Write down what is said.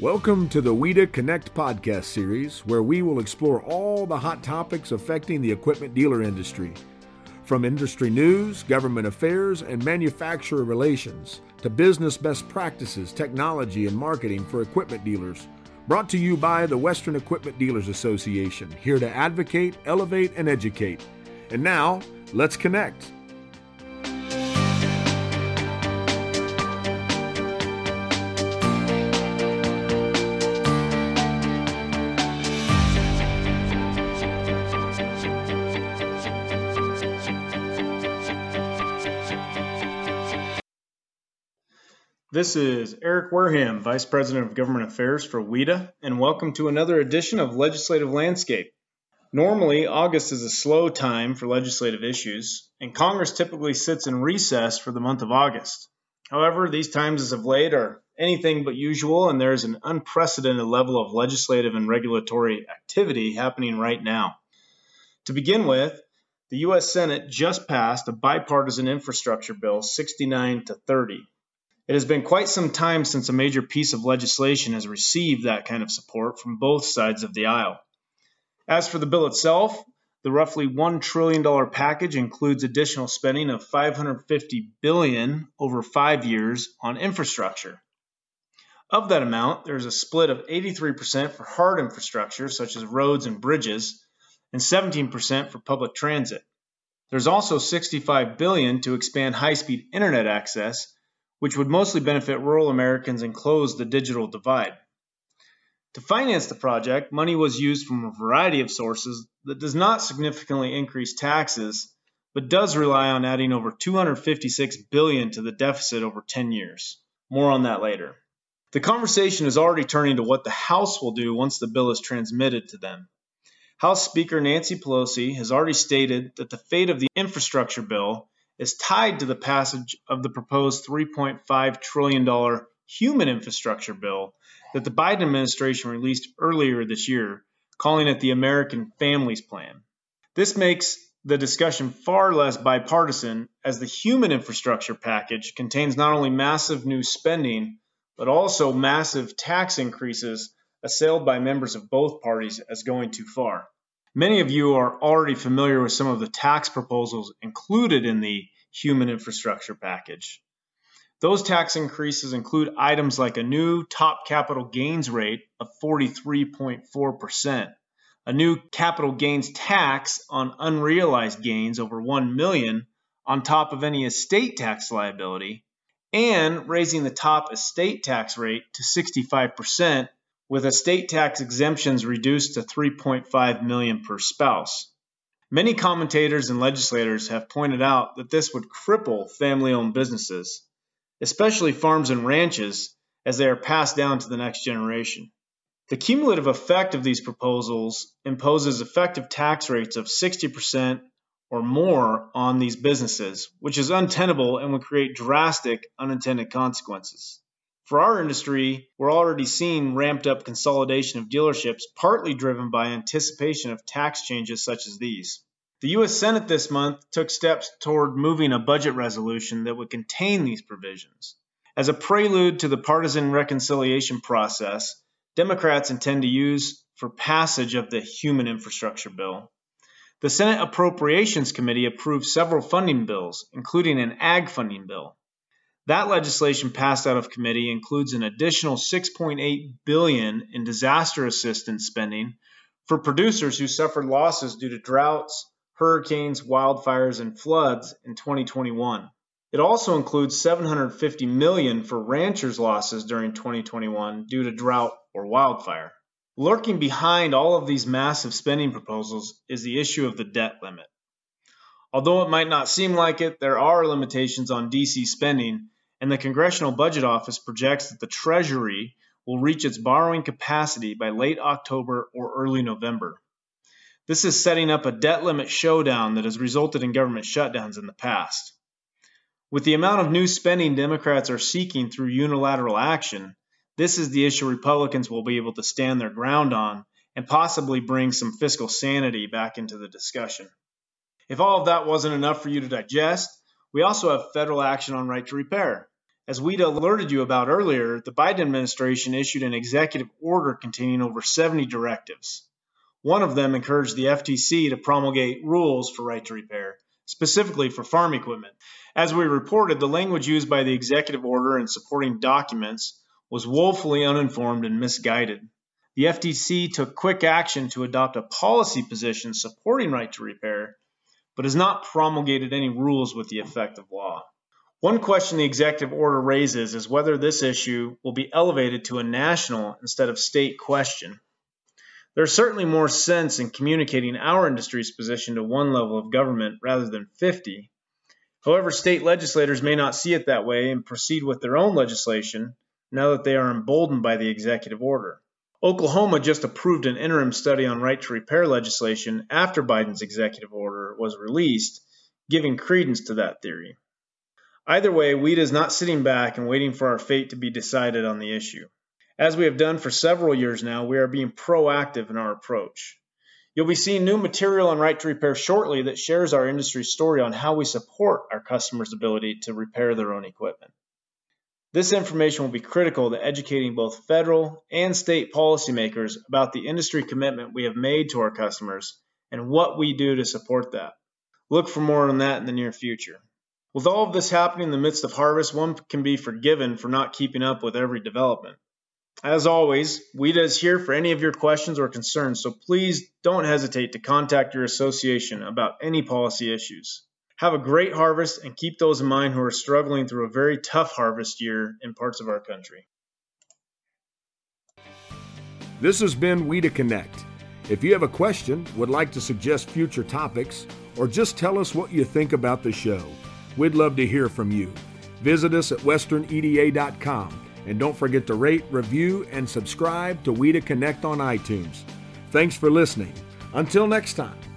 Welcome to the WEDA Connect podcast series, where we will explore all the hot topics affecting the equipment dealer industry. From industry news, government affairs, and manufacturer relations to business best practices, technology, and marketing for equipment dealers. Brought to you by the Western Equipment Dealers Association, here to advocate, elevate, and educate. And now, let's connect. This is Eric Wareham, Vice President of Government Affairs for WEDA, and welcome to another edition of Legislative Landscape. Normally, August is a slow time for legislative issues, and Congress typically sits in recess for the month of August. However, these times as of late are anything but usual, and there is an unprecedented level of legislative and regulatory activity happening right now. To begin with, the U.S. Senate just passed a bipartisan infrastructure bill 69 to 30 it has been quite some time since a major piece of legislation has received that kind of support from both sides of the aisle. As for the bill itself, the roughly $1 trillion package includes additional spending of 550 billion over five years on infrastructure. Of that amount, there is a split of 83% for hard infrastructure, such as roads and bridges, and 17% for public transit. There's also 65 billion to expand high-speed internet access which would mostly benefit rural Americans and close the digital divide. To finance the project, money was used from a variety of sources that does not significantly increase taxes, but does rely on adding over 256 billion to the deficit over 10 years. More on that later. The conversation is already turning to what the House will do once the bill is transmitted to them. House Speaker Nancy Pelosi has already stated that the fate of the infrastructure bill is tied to the passage of the proposed $3.5 trillion human infrastructure bill that the Biden administration released earlier this year, calling it the American Families Plan. This makes the discussion far less bipartisan, as the human infrastructure package contains not only massive new spending, but also massive tax increases assailed by members of both parties as going too far. Many of you are already familiar with some of the tax proposals included in the human infrastructure package. Those tax increases include items like a new top capital gains rate of 43.4%, a new capital gains tax on unrealized gains over 1 million on top of any estate tax liability, and raising the top estate tax rate to 65% with estate tax exemptions reduced to 3.5 million per spouse. Many commentators and legislators have pointed out that this would cripple family-owned businesses, especially farms and ranches as they are passed down to the next generation. The cumulative effect of these proposals imposes effective tax rates of 60% or more on these businesses, which is untenable and would create drastic unintended consequences. For our industry, we're already seeing ramped up consolidation of dealerships, partly driven by anticipation of tax changes such as these. The U.S. Senate this month took steps toward moving a budget resolution that would contain these provisions. As a prelude to the partisan reconciliation process, Democrats intend to use for passage of the Human Infrastructure Bill. The Senate Appropriations Committee approved several funding bills, including an ag funding bill. That legislation passed out of committee includes an additional 6.8 billion in disaster assistance spending for producers who suffered losses due to droughts, hurricanes, wildfires, and floods in 2021. It also includes 750 million for ranchers' losses during 2021 due to drought or wildfire. Lurking behind all of these massive spending proposals is the issue of the debt limit. Although it might not seem like it, there are limitations on DC spending and the Congressional Budget Office projects that the Treasury will reach its borrowing capacity by late October or early November. This is setting up a debt limit showdown that has resulted in government shutdowns in the past. With the amount of new spending Democrats are seeking through unilateral action, this is the issue Republicans will be able to stand their ground on and possibly bring some fiscal sanity back into the discussion. If all of that wasn't enough for you to digest, we also have federal action on right to repair. As we'd alerted you about earlier, the Biden administration issued an executive order containing over 70 directives. One of them encouraged the FTC to promulgate rules for right to repair, specifically for farm equipment. As we reported, the language used by the executive order and supporting documents was woefully uninformed and misguided. The FTC took quick action to adopt a policy position supporting right to repair, but has not promulgated any rules with the effect of law. One question the executive order raises is whether this issue will be elevated to a national instead of state question. There's certainly more sense in communicating our industry's position to one level of government rather than 50. However, state legislators may not see it that way and proceed with their own legislation now that they are emboldened by the executive order. Oklahoma just approved an interim study on right to repair legislation after Biden's executive order was released, giving credence to that theory. Either way, WEDA is not sitting back and waiting for our fate to be decided on the issue. As we have done for several years now, we are being proactive in our approach. You'll be seeing new material on Right to Repair shortly that shares our industry story on how we support our customers' ability to repair their own equipment. This information will be critical to educating both federal and state policymakers about the industry commitment we have made to our customers and what we do to support that. Look for more on that in the near future. With all of this happening in the midst of harvest, one can be forgiven for not keeping up with every development. As always, WEDA is here for any of your questions or concerns, so please don't hesitate to contact your association about any policy issues. Have a great harvest and keep those in mind who are struggling through a very tough harvest year in parts of our country. This has been WEDA Connect. If you have a question, would like to suggest future topics, or just tell us what you think about the show, We'd love to hear from you. Visit us at westerneda.com and don't forget to rate, review, and subscribe to WEDA Connect on iTunes. Thanks for listening. Until next time.